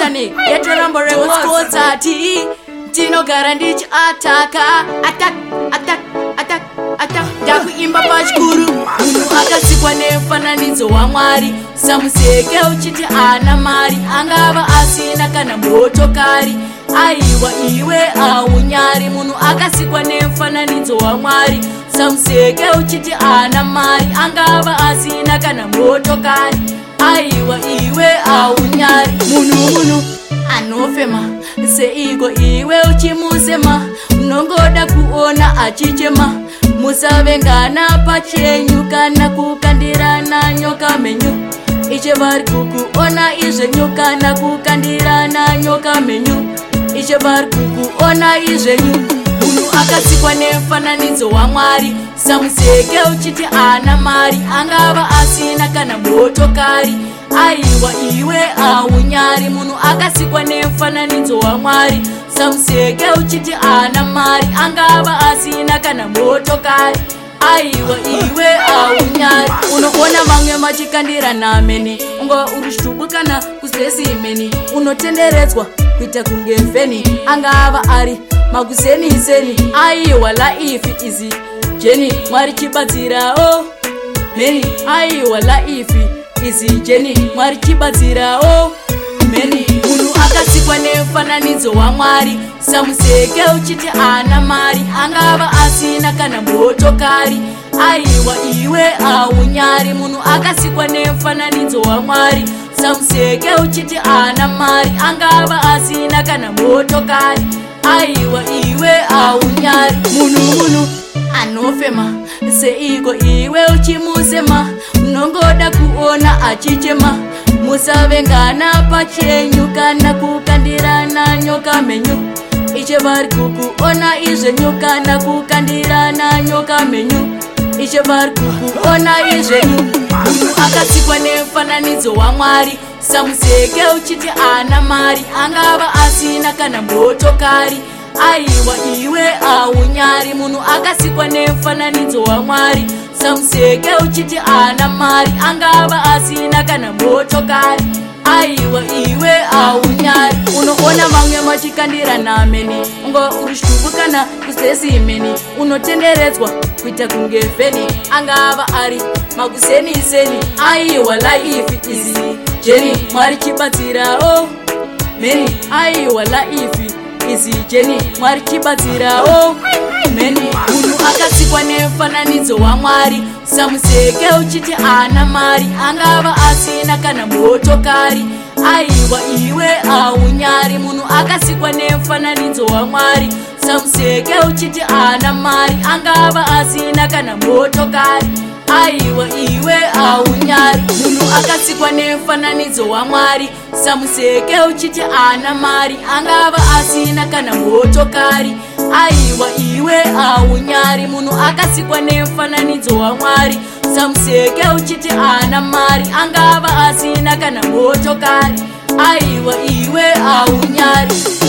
tatame yatoramborevosozati tinogara ndichi ataka ndakuimba pachikuru munhu akasikwa nemufananidzo wamwari samuseke uchiti ana mari angava asina kana motokari aiwa iwe aunyari munhu akasikwa nemufananidzo wamwari samuseke uchiti ana mari angava asina kana motokari aiwa iwe munhu anofema seiko iwe uchimusema unongoda kuona achichema musavengana pachenyu kana kukandirana nyoka menyu ishe vari kukuona izvenyu kana kukandirana nyoka menyu ishe vari kukuona izvenyu munhu akasikwa nemufananidzo wamwari samuseke uchiti ana mari angava asina kana motokari aiwa iwe aunyari munhu akasikwa nemufananidzo wamwari samuseke uchiti ana mari angava asina kana motokari aiwa iwe aunyari unoona vamwe machikandira nameni ungava uri shubu kana kusesimeni unotenderedzwa kuita kunge feni angava ari makuseniseni aiwa laife izi jeni mwari chibatsirao meni aiwa laife izi jeni mwari chibatsirawo meni munhu akasikwa nemufananidzo wamwari samuseke uchiti ana mari angava asina kana motokari aiwa iwe aunyari munhu akasikwa nemufananidzo wamwari samuseke uchiti ana mari angava asina kana motokari aiwa iwe aunyari munhu munhu anofema seiko iwe uchimusema ndongoda kuona achichema musavengana pachenyu kana kukandirana nyoka menyu iche vari kukuona izvenyu kana kukandirana nyoka menyu iche vari kukuona izvenyu munhu akatikwa nemufananidzo wamwari samuseke uchiti ana mari angava asina kana motokari aiwa iwe aunyari munhu akasikwa nemufananidzo wamwari samuseke uchiti ana mari angava asina kana motokari aiwa iwe aunyari unoona vamwe machikandira nameni unga uri shuku kana kusesimeni unotenderedzwa kuita kunge feni angava ari makuseniseni aiwa laifi izi jeni mwari chibatsirao oh, meni aiwa laifi izi jeni mwari chibatsirao oh, meni oh, mufananidzo wamwari samuseke uchiti ana mari angava asina kana motokari aiwa iwe aunyari munhu akasikwa nemufananidzo wamwari samuseke uchiti ana mari angava asina kana motokari aiwa iwe aunyari munhu akatsikwa nemufananidzo wamwari samuseke uchiti ana mari angava asina kana motokari aiwa iwe aunyari munhu akatsikwa nemufananidzo wamwari samuseke uchiti ana mari angava asina kana motokari aiwa iwe aunyari